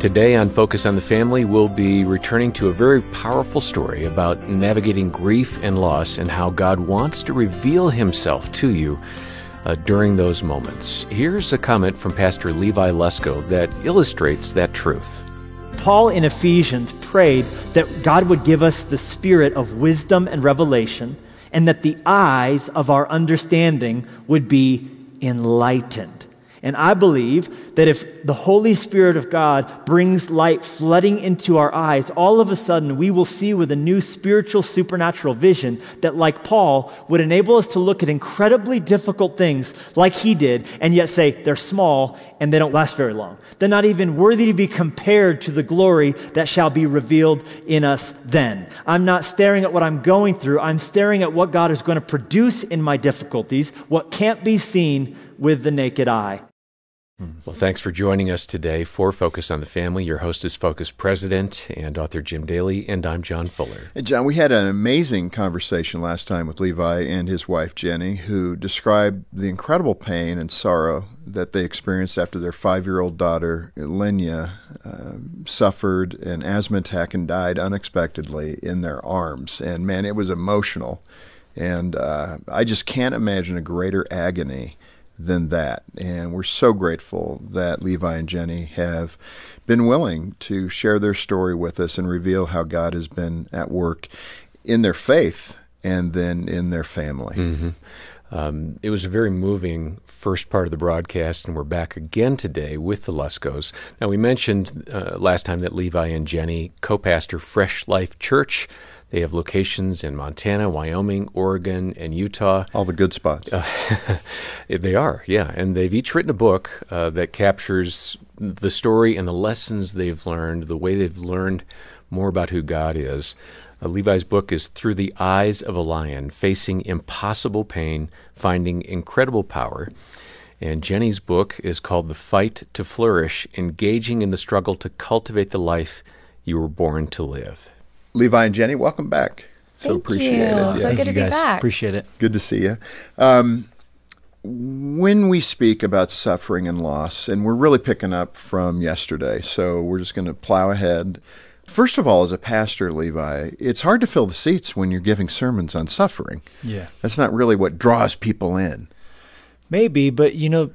Today on Focus on the Family, we'll be returning to a very powerful story about navigating grief and loss and how God wants to reveal himself to you uh, during those moments. Here's a comment from Pastor Levi Lusko that illustrates that truth. Paul in Ephesians prayed that God would give us the spirit of wisdom and revelation, and that the eyes of our understanding would be enlightened. And I believe that if the Holy Spirit of God brings light flooding into our eyes, all of a sudden we will see with a new spiritual, supernatural vision that, like Paul, would enable us to look at incredibly difficult things like he did and yet say they're small and they don't last very long. They're not even worthy to be compared to the glory that shall be revealed in us then. I'm not staring at what I'm going through, I'm staring at what God is going to produce in my difficulties, what can't be seen with the naked eye. Well, thanks for joining us today for Focus on the Family. Your host is Focus President and author Jim Daly, and I'm John Fuller. Hey, John, we had an amazing conversation last time with Levi and his wife Jenny, who described the incredible pain and sorrow that they experienced after their five year old daughter, Lenya, uh, suffered an asthma attack and died unexpectedly in their arms. And man, it was emotional. And uh, I just can't imagine a greater agony than that. And we're so grateful that Levi and Jenny have been willing to share their story with us and reveal how God has been at work in their faith and then in their family. Mm-hmm. Um, it was a very moving first part of the broadcast, and we're back again today with the Luskos. Now, we mentioned uh, last time that Levi and Jenny co pastor Fresh Life Church they have locations in Montana, Wyoming, Oregon, and Utah. All the good spots. Uh, they are, yeah. And they've each written a book uh, that captures the story and the lessons they've learned, the way they've learned more about who God is. Uh, Levi's book is Through the Eyes of a Lion Facing Impossible Pain, Finding Incredible Power. And Jenny's book is called The Fight to Flourish Engaging in the Struggle to Cultivate the Life You Were Born to Live. Levi and Jenny, welcome back. So appreciate you. it. Yeah. So Thank good to be back. Appreciate it. Good to see you. Um, when we speak about suffering and loss, and we're really picking up from yesterday, so we're just going to plow ahead. First of all, as a pastor, Levi, it's hard to fill the seats when you're giving sermons on suffering. Yeah. That's not really what draws people in. Maybe, but you know,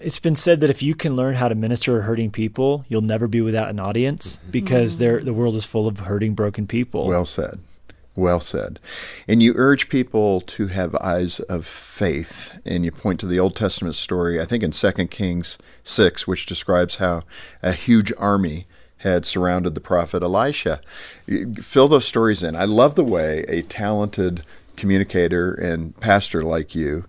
it's been said that if you can learn how to minister to hurting people, you'll never be without an audience mm-hmm. because mm-hmm. the world is full of hurting, broken people. Well said. Well said. And you urge people to have eyes of faith. And you point to the Old Testament story, I think in 2 Kings 6, which describes how a huge army had surrounded the prophet Elisha. Fill those stories in. I love the way a talented communicator and pastor like you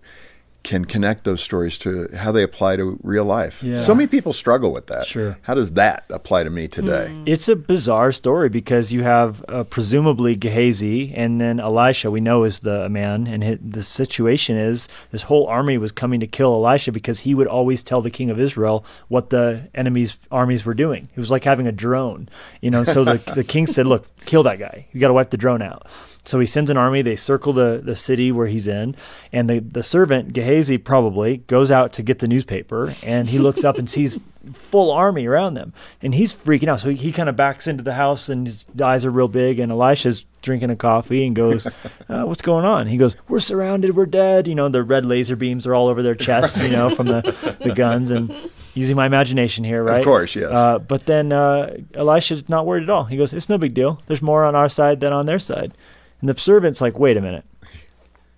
can connect those stories to how they apply to real life. Yeah. So many people struggle with that. Sure. How does that apply to me today? Mm. It's a bizarre story because you have uh, presumably Gehazi and then Elisha, we know is the man. And his, the situation is this whole army was coming to kill Elisha because he would always tell the king of Israel what the enemy's armies were doing. It was like having a drone, you know. So the, the king said, Look, kill that guy. You got to wipe the drone out. So he sends an army. They circle the, the city where he's in, and the the servant Gehazi probably goes out to get the newspaper, and he looks up and sees full army around them, and he's freaking out. So he, he kind of backs into the house, and his eyes are real big. And Elisha's drinking a coffee and goes, uh, "What's going on?" He goes, "We're surrounded. We're dead." You know, the red laser beams are all over their chests. You know, from the the guns and. Using my imagination here, right? Of course, yes. Uh, but then uh, Elisha's not worried at all. He goes, "It's no big deal. There's more on our side than on their side." And the servant's like, wait a minute.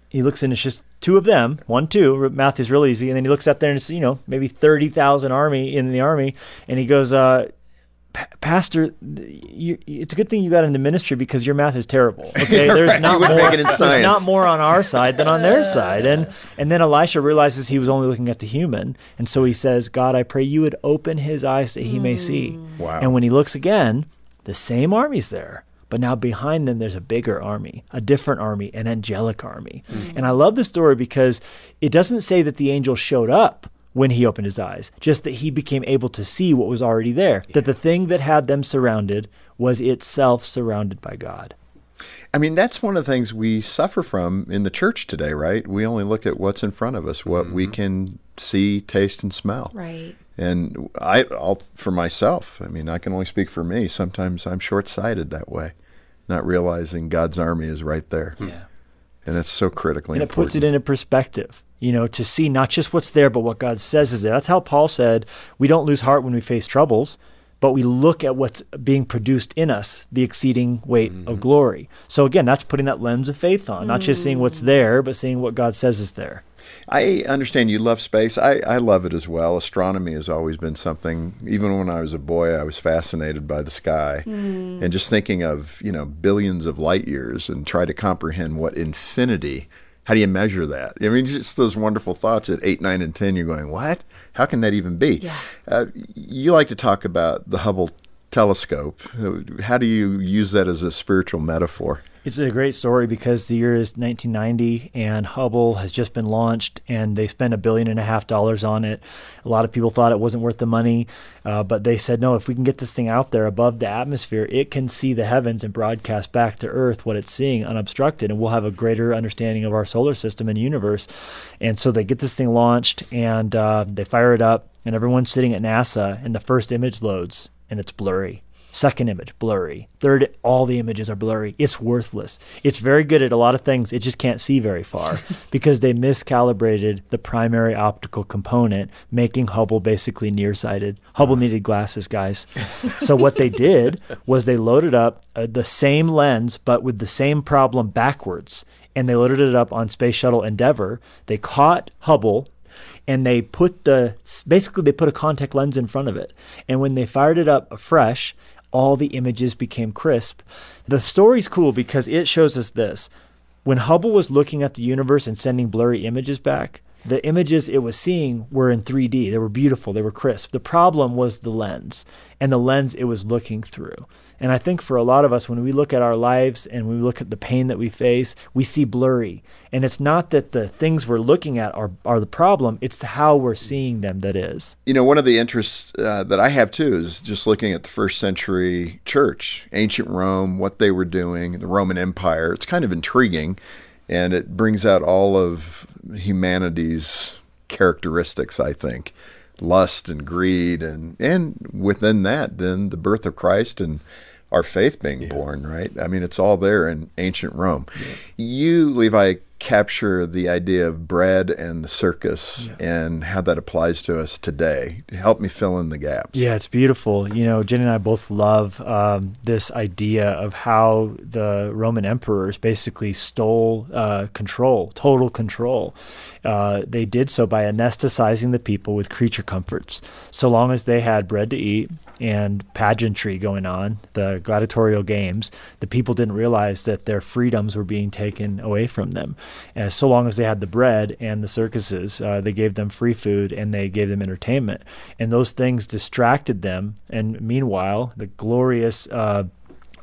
He looks and it's just two of them, one, two. Math is real easy. And then he looks out there and it's, you know, maybe 30,000 army in the army. And he goes, uh, Pastor, you, it's a good thing you got into ministry because your math is terrible. Okay, there's right. not more. There's not more on our side than on their side. And and then Elisha realizes he was only looking at the human, and so he says, "God, I pray you would open his eyes that he may see." Wow. And when he looks again, the same army's there. But now behind them, there's a bigger army, a different army, an angelic army. Mm-hmm. And I love the story because it doesn't say that the angel showed up when he opened his eyes, just that he became able to see what was already there, yeah. that the thing that had them surrounded was itself surrounded by God. I mean, that's one of the things we suffer from in the church today, right? We only look at what's in front of us, what mm-hmm. we can see, taste, and smell. Right. And I, I'll, for myself, I mean, I can only speak for me. Sometimes I'm short sighted that way, not realizing God's army is right there. Yeah. And it's so critically and important. it puts it into perspective you know, to see not just what's there, but what God says is there. That's how Paul said, we don't lose heart when we face troubles but we look at what's being produced in us, the exceeding weight mm-hmm. of glory. So again, that's putting that lens of faith on, not just seeing what's there, but seeing what God says is there. I understand you love space. I, I love it as well. Astronomy has always been something, even when I was a boy, I was fascinated by the sky. Mm. And just thinking of, you know, billions of light years and try to comprehend what infinity how do you measure that? I mean, just those wonderful thoughts at eight, nine, and 10, you're going, what? How can that even be? Yeah. Uh, you like to talk about the Hubble telescope. How do you use that as a spiritual metaphor? It's a great story because the year is 1990 and Hubble has just been launched and they spent a billion and a half dollars on it. A lot of people thought it wasn't worth the money, uh, but they said, no, if we can get this thing out there above the atmosphere, it can see the heavens and broadcast back to Earth what it's seeing unobstructed, and we'll have a greater understanding of our solar system and universe. And so they get this thing launched and uh, they fire it up, and everyone's sitting at NASA, and the first image loads and it's blurry Second image, blurry. Third, all the images are blurry. It's worthless. It's very good at a lot of things. It just can't see very far because they miscalibrated the primary optical component, making Hubble basically nearsighted. Hubble needed glasses, guys. so what they did was they loaded up uh, the same lens, but with the same problem backwards. And they loaded it up on Space Shuttle Endeavour. They caught Hubble and they put the basically they put a contact lens in front of it and when they fired it up afresh all the images became crisp. The story's cool because it shows us this. When Hubble was looking at the universe and sending blurry images back, the images it was seeing were in 3D. They were beautiful, they were crisp. The problem was the lens and the lens it was looking through. And I think for a lot of us, when we look at our lives and we look at the pain that we face, we see blurry. And it's not that the things we're looking at are, are the problem, it's how we're seeing them that is. You know, one of the interests uh, that I have too is just looking at the first century church, ancient Rome, what they were doing, the Roman Empire. It's kind of intriguing and it brings out all of humanity's characteristics, I think lust and greed and and within that then the birth of Christ and our faith being yeah. born, right? I mean, it's all there in ancient Rome. Yeah. You, Levi, capture the idea of bread and the circus yeah. and how that applies to us today. Help me fill in the gaps. Yeah, it's beautiful. You know, Jen and I both love um, this idea of how the Roman emperors basically stole uh, control, total control. Uh, they did so by anesthetizing the people with creature comforts. So long as they had bread to eat and pageantry going on, the gladiatorial games, the people didn't realize that their freedoms were being taken away from them. And so long as they had the bread and the circuses, uh, they gave them free food and they gave them entertainment. And those things distracted them. And meanwhile, the glorious uh,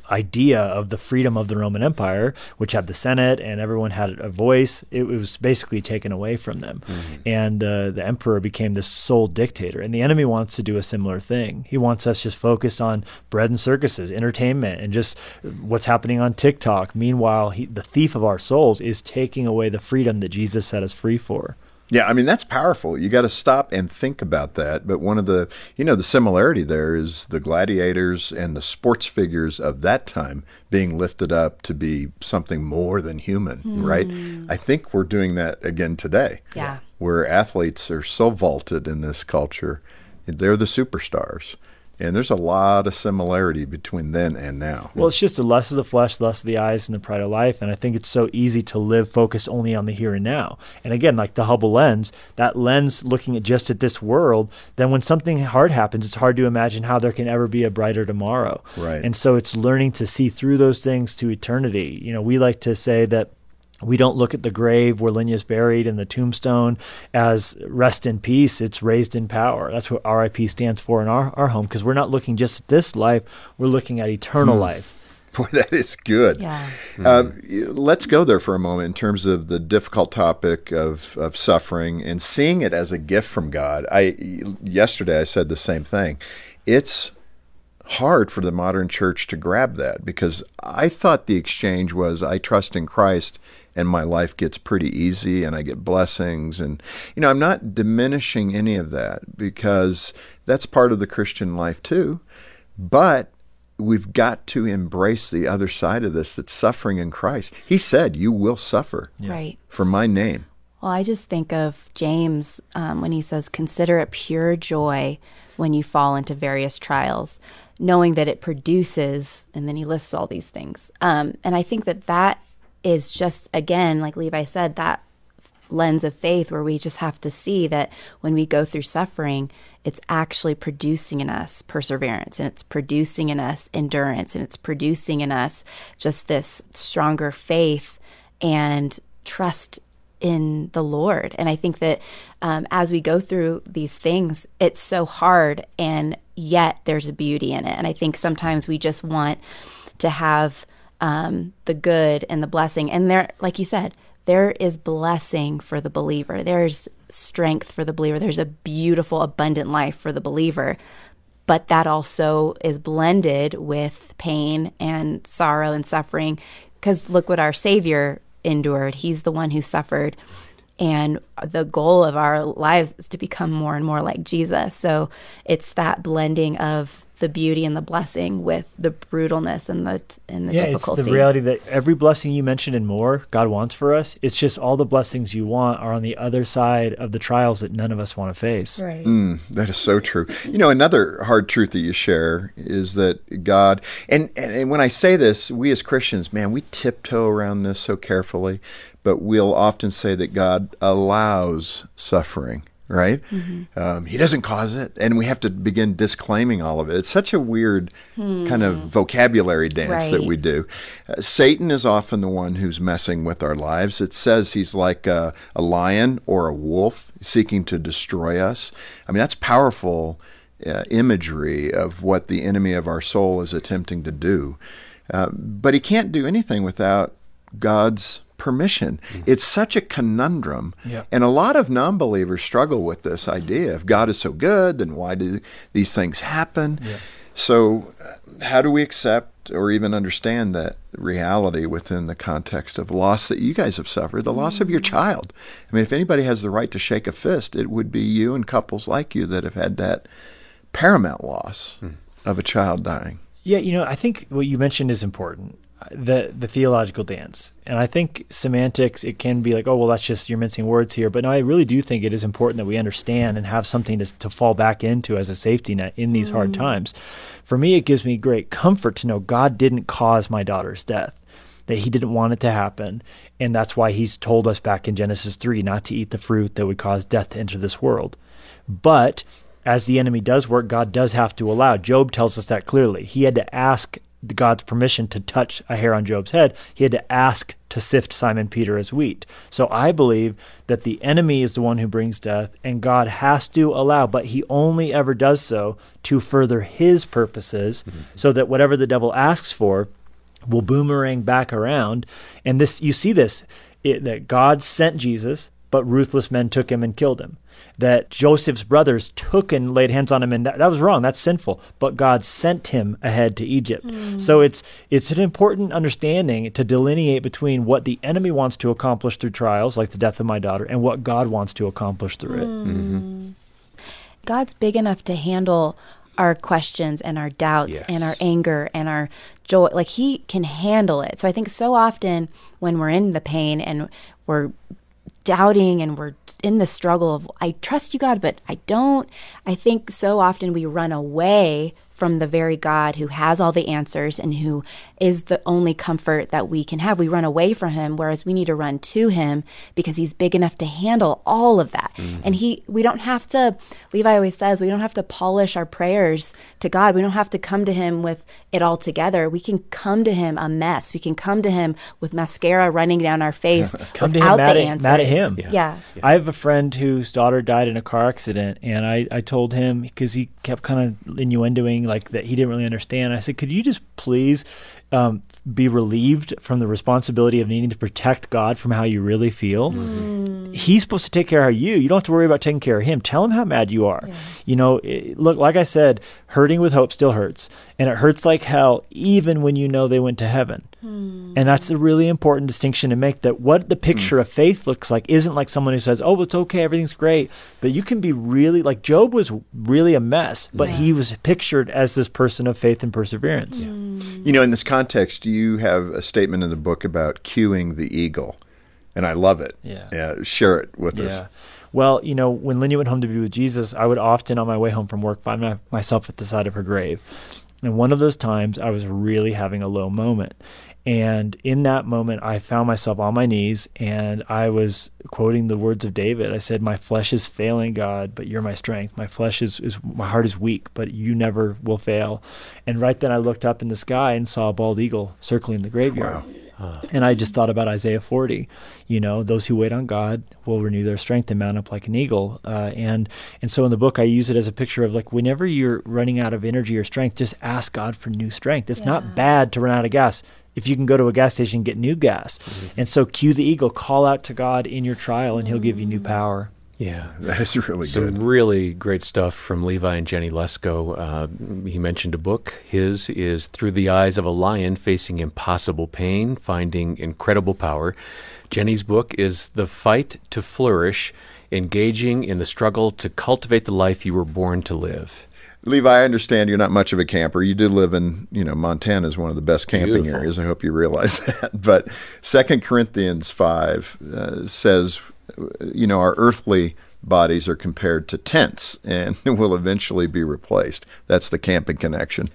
idea of the freedom of the Roman Empire, which had the Senate and everyone had a voice, it, it was basically taken away from them. Mm-hmm. And uh, the emperor became this sole dictator. And the enemy wants to do a similar thing. He wants us just focus on bread and circuses, entertainment, and just what's happening on TikTok. Meanwhile, he, the thief of our souls is taking away the freedom that Jesus set us free for. Yeah, I mean that's powerful. You got to stop and think about that. But one of the, you know, the similarity there is the gladiators and the sports figures of that time being lifted up to be something more than human, mm. right? I think we're doing that again today. Yeah. Where athletes are so vaulted in this culture, they're the superstars. And there's a lot of similarity between then and now. Well, it's just the lust of the flesh, the lust of the eyes, and the pride of life. And I think it's so easy to live focused only on the here and now. And again, like the Hubble lens, that lens looking at just at this world, then when something hard happens, it's hard to imagine how there can ever be a brighter tomorrow. Right. And so it's learning to see through those things to eternity. You know, we like to say that we don't look at the grave where is buried and the tombstone as rest in peace. It's raised in power. That's what RIP stands for in our, our home because we're not looking just at this life, we're looking at eternal hmm. life. Boy, that is good. Yeah. Mm. let's go there for a moment in terms of the difficult topic of, of suffering and seeing it as a gift from God. I yesterday I said the same thing. It's hard for the modern church to grab that because I thought the exchange was I trust in Christ and my life gets pretty easy and I get blessings. And, you know, I'm not diminishing any of that because that's part of the Christian life too. But we've got to embrace the other side of this that's suffering in Christ. He said, You will suffer right. for my name. Well, I just think of James um, when he says, Consider it pure joy when you fall into various trials, knowing that it produces, and then he lists all these things. Um, and I think that that is just, again, like Levi said, that lens of faith where we just have to see that when we go through suffering, it's actually producing in us perseverance and it's producing in us endurance and it's producing in us just this stronger faith and trust in the Lord. And I think that um, as we go through these things, it's so hard, and yet there's a beauty in it. And I think sometimes we just want to have um, the good and the blessing. And there, like you said, there is blessing for the believer. There's strength for the believer. There's a beautiful, abundant life for the believer. But that also is blended with pain and sorrow and suffering. Because look what our Savior endured. He's the one who suffered. And the goal of our lives is to become more and more like Jesus. So it's that blending of the beauty and the blessing with the brutalness and the and the yeah, difficulty. it's the reality that every blessing you mentioned and more God wants for us. It's just all the blessings you want are on the other side of the trials that none of us want to face. Right. Mm, that is so true. You know, another hard truth that you share is that God and, and when I say this, we as Christians, man, we tiptoe around this so carefully, but we'll often say that God allows suffering right? Mm-hmm. Um, he doesn't cause it, and we have to begin disclaiming all of it. It's such a weird hmm. kind of vocabulary dance right. that we do. Uh, Satan is often the one who's messing with our lives. It says he's like a, a, lion or a wolf seeking to destroy us. I mean, that's powerful uh, imagery of what the enemy of our soul is attempting to do. Uh, but he can't do anything without God's permission. Mm-hmm. It's such a conundrum. And a lot of non believers struggle with this idea if God is so good, then why do these things happen? So, uh, how do we accept or even understand that reality within the context of loss that you guys have suffered, the loss of your mm-hmm. child? I mean, if anybody has the right to shake a fist, it would be you and couples like you that have had that paramount loss mm. of a child dying. Yeah, you know, I think what you mentioned is important the the theological dance. And I think semantics it can be like, oh well, that's just you're mincing words here. But no, I really do think it is important that we understand and have something to to fall back into as a safety net in these mm. hard times. For me, it gives me great comfort to know God didn't cause my daughter's death. That he didn't want it to happen. And that's why he's told us back in Genesis 3 not to eat the fruit that would cause death to enter this world. But as the enemy does work, God does have to allow. Job tells us that clearly. He had to ask God's permission to touch a hair on Job's head, he had to ask to sift Simon Peter as wheat. So I believe that the enemy is the one who brings death, and God has to allow, but he only ever does so to further his purposes, mm-hmm. so that whatever the devil asks for will boomerang back around. And this, you see this, it, that God sent Jesus, but ruthless men took him and killed him that Joseph's brothers took and laid hands on him, and that, that was wrong. That's sinful. But God sent him ahead to Egypt. Mm. So it's it's an important understanding to delineate between what the enemy wants to accomplish through trials, like the death of my daughter, and what God wants to accomplish through it. Mm. God's big enough to handle our questions and our doubts yes. and our anger and our joy. Like he can handle it. So I think so often when we're in the pain and we're doubting and we're in the struggle of I trust you God but I don't. I think so often we run away from the very God who has all the answers and who is the only comfort that we can have. We run away from him, whereas we need to run to him because he's big enough to handle all of that. Mm-hmm. And he, we don't have to, Levi always says, we don't have to polish our prayers to God. We don't have to come to him with it all together. We can come to him a mess. We can come to him with mascara running down our face come to him mad at, mad at, him. Yeah. Yeah. yeah. I have a friend whose daughter died in a car accident, and I, I told him because he kept kind of innuendoing like that he didn't really understand. I said, could you just please um, be relieved from the responsibility of needing to protect God from how you really feel. Mm. He's supposed to take care of you. You don't have to worry about taking care of him. Tell him how mad you are. You know, it, look, like I said, hurting with hope still hurts. And it hurts like hell, even when you know they went to heaven. And that's a really important distinction to make that what the picture of faith looks like isn't like someone who says, oh, it's okay, everything's great. But you can be really, like Job was really a mess, but he was pictured as this person of faith and perseverance. You know, in this context, you have a statement in the book about cueing the eagle, and I love it. Yeah. share it with Yeah. us. Well, you know, when Lydia went home to be with Jesus, I would often, on my way home from work, find my, myself at the side of her grave. And one of those times, I was really having a low moment. And in that moment, I found myself on my knees and I was quoting the words of David. I said, My flesh is failing, God, but you're my strength. My flesh is, is my heart is weak, but you never will fail. And right then I looked up in the sky and saw a bald eagle circling the graveyard. And I just thought about Isaiah 40. You know, those who wait on God will renew their strength and mount up like an eagle. Uh, and and so in the book, I use it as a picture of like whenever you're running out of energy or strength, just ask God for new strength. It's not bad to run out of gas if you can go to a gas station and get new gas. And so cue the eagle, call out to God in your trial, and He'll give you new power. Yeah. That is really good. Some good. really great stuff from Levi and Jenny Lusko. Uh, he mentioned a book. His is Through the Eyes of a Lion Facing Impossible Pain, Finding Incredible Power. Jenny's book is The Fight to Flourish, Engaging in the Struggle to Cultivate the Life You Were Born to Live. Levi, I understand you're not much of a camper. You did live in, you know, Montana is one of the best camping Beautiful. areas. I hope you realize that. But Second Corinthians five uh, says, you know, our earthly bodies are compared to tents and will eventually be replaced. That's the camping connection.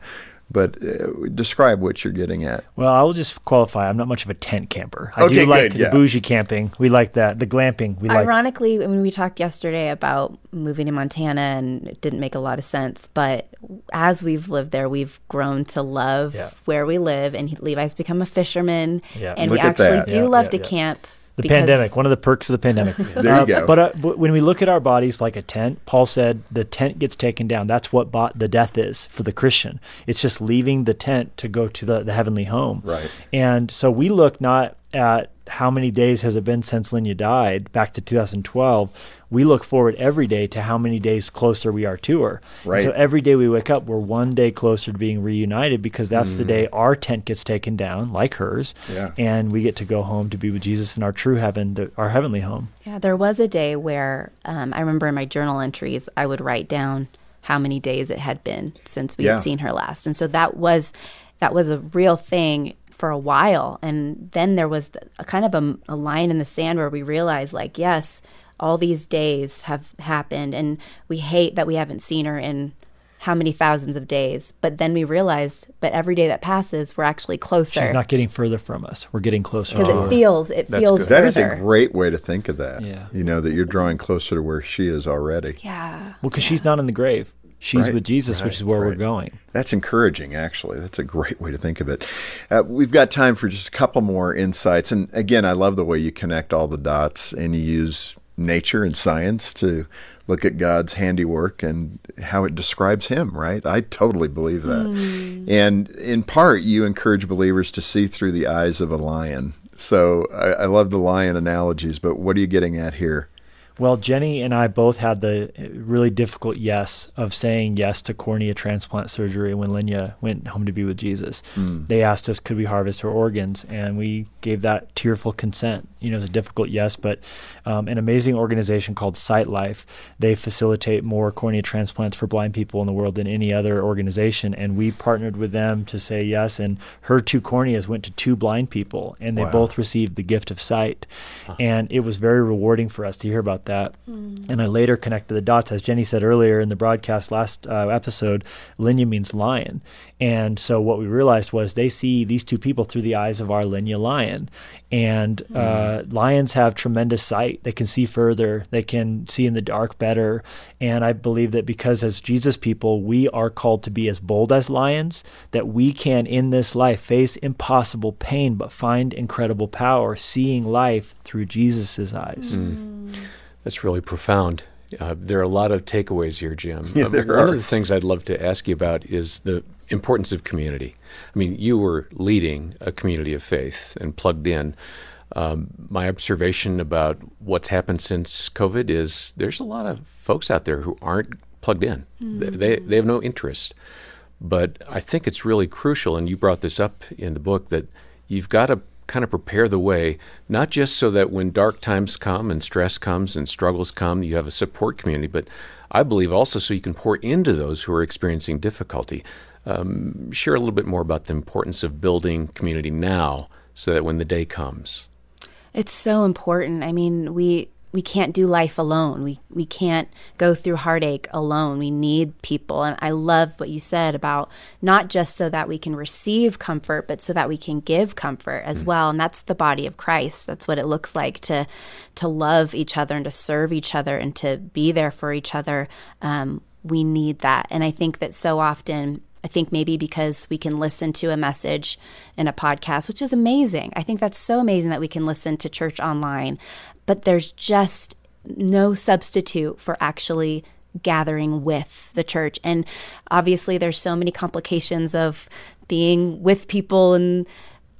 But uh, describe what you're getting at. Well, I will just qualify. I'm not much of a tent camper. I Okay, do like good, the yeah. bougie camping. We like that. The glamping. We like. Ironically, when we talked yesterday about moving to Montana and it didn't make a lot of sense, but as we've lived there, we've grown to love Yeah. where we live. And Levi's become a fisherman, Yeah. and Look we actually that. do Yeah, love yeah, to yeah. camp. The because- pandemic, one of the perks of the pandemic. There you Uh, go. But, uh, but when we look at our bodies like a tent, Paul said the tent gets taken down. That's what bo- the death is for the Christian. It's just leaving the tent to go to the, the heavenly home. Right. And so we look not at how many days has it been since Lenya died, back to 2012. We look forward every day to how many days closer we are to her. And Right. so every day we wake up, we're one day closer to being reunited because that's the day our tent gets taken down, like hers, Yeah. and we get to go home to be with Jesus in our true heaven, the, our heavenly home. Yeah, there was a day where um, I remember in my journal entries, I would write down how many days it had been since we Yeah. had seen her last, and so that was that was a real thing for a while. And then there was a kind of a, a line in the sand where we realized, like, yes, all these days have happened, and we hate that we haven't seen her in how many thousands of days. But then we realized, but every day that passes, we're actually closer She's not getting further from us. We're getting closer. because to it feels it That's feels good. That is a great way to think of that. Yeah. You know, that you're drawing closer to where she is already. yeah. Well, because she's not in the grave. She's Right, with Jesus, which is where we're going. That's encouraging, actually. That's a great way to think of it. Uh, we've got time for just a couple more insights. And again, I love the way you connect all the dots and you use nature and science to look at God's handiwork and how it describes Him, right? I totally believe that. And in part, you encourage believers to see through the eyes of a lion. So I, I love the lion analogies, but what are you getting at here? Well, Jenny and I both had the uh, really difficult yes of saying yes to cornea transplant surgery when Lenya went home to be with Jesus. They asked us, could we harvest her organs? And we gave that tearful consent. You know, the difficult yes, but um, an amazing organization called SightLife, they facilitate more cornea transplants for blind people in the world than any other organization. And we partnered with them to say yes. And her two corneas went to two blind people, and they Wow. both received the gift of sight. And it was very rewarding for us to hear about that. And I later connected the dots. As Jenny said earlier in the broadcast last uh, episode, Lenya means lion. And so what we realized was they see these two people through the eyes of our Lenya lion. And uh, lions have tremendous sight. They can see further, they can see in the dark better. And I believe that because as Jesus people, we are called to be as bold as lions, that we can in this life face impossible pain, but find incredible power, seeing life through Jesus' eyes. That's really profound. Uh, there are a lot of takeaways here, Jim. Yeah, Um, there One are. of the things I'd love to ask you about is the importance of community. I mean, you were leading a community of faith and plugged in. Um, my observation about what's happened since COVID is there's a lot of folks out there who aren't plugged in. Mm. They, they have no interest. But I think it's really crucial, and you brought this up in the book, that you've got to kind of prepare the way, not just so that when dark times come and stress comes and struggles come, you have a support community, but I believe also so you can pour into those who are experiencing difficulty. Um, share a little bit more about the importance of building community now so that when the day comes. It's so important. I mean, we we can't do life alone. We we can't go through heartache alone. We need people. And I love what you said about not just so that we can receive comfort, but so that we can give comfort as mm. well. And that's the body of Christ. That's what it looks like to to love each other and to serve each other and to be there for each other. Um, we need that. And I think that so often I think maybe because we can listen to a message in a podcast, which is amazing. I think that's so amazing that we can listen to church online, but there's just no substitute for actually gathering with the church. And obviously, there's so many complications of being with people and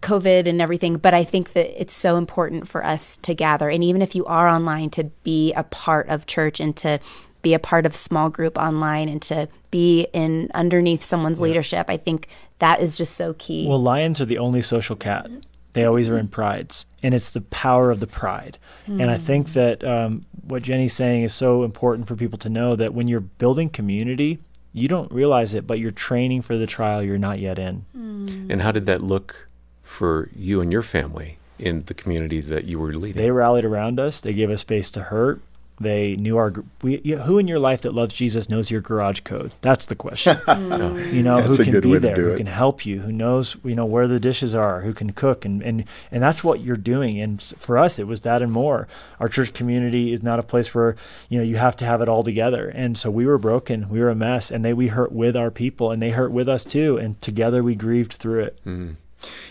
COVID and everything, but I think that it's so important for us to gather. And even if you are online, to be a part of church and to be a part of small group online and to be in underneath someone's yeah. leadership. I think that is just so key. Well, lions are the only social cat. They always are in prides, and it's the power of the pride. Mm. And I think mm. that um, what Jenny's saying is so important for people to know that when you're building community, you don't realize it, but you're training for the trial you're not yet in. Mm. And how did that look for you and your family in the community that you were leading? They rallied around us. They gave us space to hurt. They knew our. We, who in your life that loves Jesus knows your garage code? That's the question. you know, that's who can be there, who it. can help you, who knows, you know, where the dishes are, who can cook, and and and that's what you're doing. And for us, it was that and more. Our church community is not a place where you know you have to have it all together. And so we were broken, we were a mess, and they we hurt with our people, and they hurt with us too. And together we grieved through it. Mm.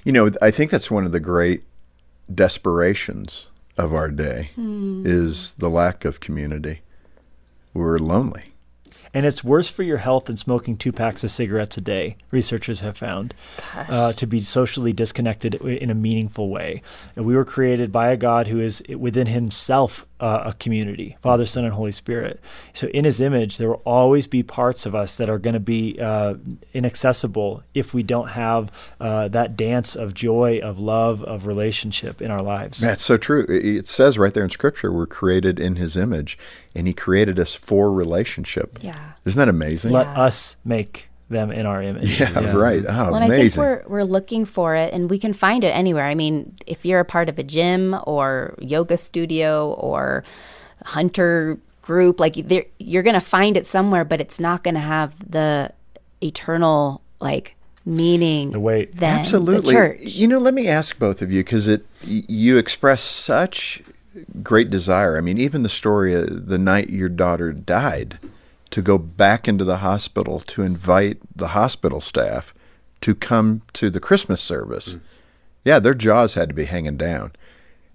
You know, I think that's one of the great desperations of our day mm. is the lack of community. We're lonely. And it's worse for your health than smoking two packs of cigarettes a day, researchers have found, uh, to be socially disconnected in a meaningful way. And we were created by a God who is within himself uh, a community Father, Son, and Holy Spirit. So, in his image, there will always be parts of us that are going to be uh, inaccessible if we don't have uh, that dance of joy, of love, of relationship in our lives. That's so true. It says right there in Scripture, we're created in his image and he created us for relationship. Yeah. Isn't that amazing? Let us make them in our image. Yeah, yeah. right. Oh, well, amazing. I think we're we're looking for it, and we can find it anywhere. I mean, if you're a part of a gym or yoga studio or hunter group, like you're going to find it somewhere, but it's not going to have the eternal like meaning the weight. Than Absolutely. The church. You know, let me ask both of you because it you express such great desire. I mean, even the story of the night your daughter died, to go back into the hospital to invite the hospital staff to come to the Christmas service. Mm. Yeah, their jaws had to be hanging down.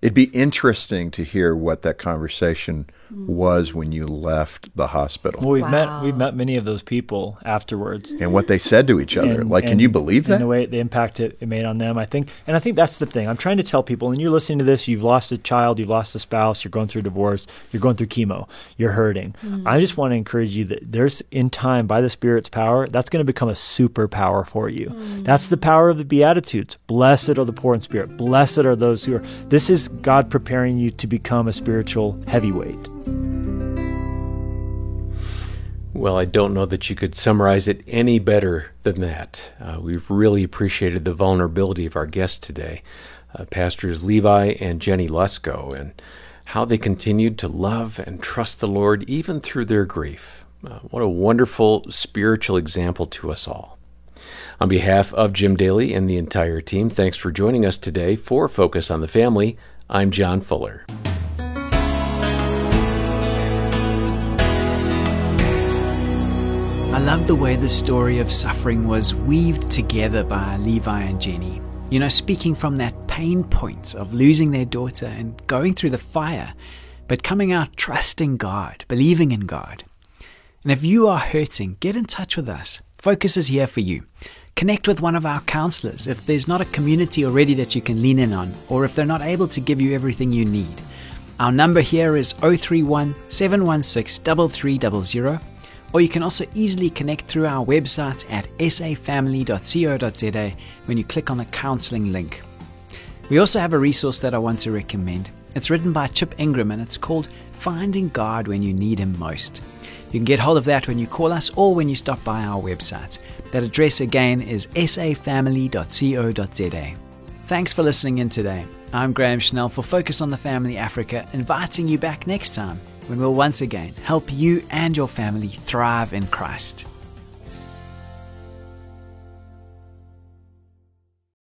It'd be interesting to hear what that conversation was when you left the hospital. Well, we've wow. met we've met many of those people afterwards, and what they said to each other. And, like, and, can you believe that? And the way the impact it, it, made on them, I think. And I think that's the thing. I'm trying to tell people. And you're listening to this. You've lost a child. You've lost a spouse. You're going through divorce. You're going through chemo. You're hurting. Mm. I just want to encourage you that there's in time by the Spirit's power that's going to become a superpower for you. Mm. That's the power of the Beatitudes. Blessed are the poor in spirit. Blessed are those who are. This is God preparing you to become a spiritual heavyweight. Well, I don't know that you could summarize it any better than that. Uh, we've really appreciated the vulnerability of our guests today, uh, Pastors Levi and Jenny Lusko, and how they continued to love and trust the Lord even through their grief. Uh, what a wonderful spiritual example to us all. On behalf of Jim Daly and the entire team, thanks for joining us today for Focus on the Family. I'm John Fuller. I love the way the story of suffering was weaved together by Levi and Jenny. You know, speaking from that pain point of losing their daughter and going through the fire, but coming out trusting God, believing in God. And if you are hurting, get in touch with us. Focus is here for you. Connect with one of our counselors if there's not a community already that you can lean in on, or if they're not able to give you everything you need. Our number here is 031 716 3300, or you can also easily connect through our website at safamily.co.za when you click on the counseling link. We also have a resource that I want to recommend. It's written by Chip Ingram and it's called Finding God When You Need Him Most. You can get hold of that when you call us or when you stop by our website. That address again is safamily.co.za. Thanks for listening in today. I'm Graham Schnell for Focus on the Family Africa, inviting you back next time when we'll once again help you and your family thrive in Christ.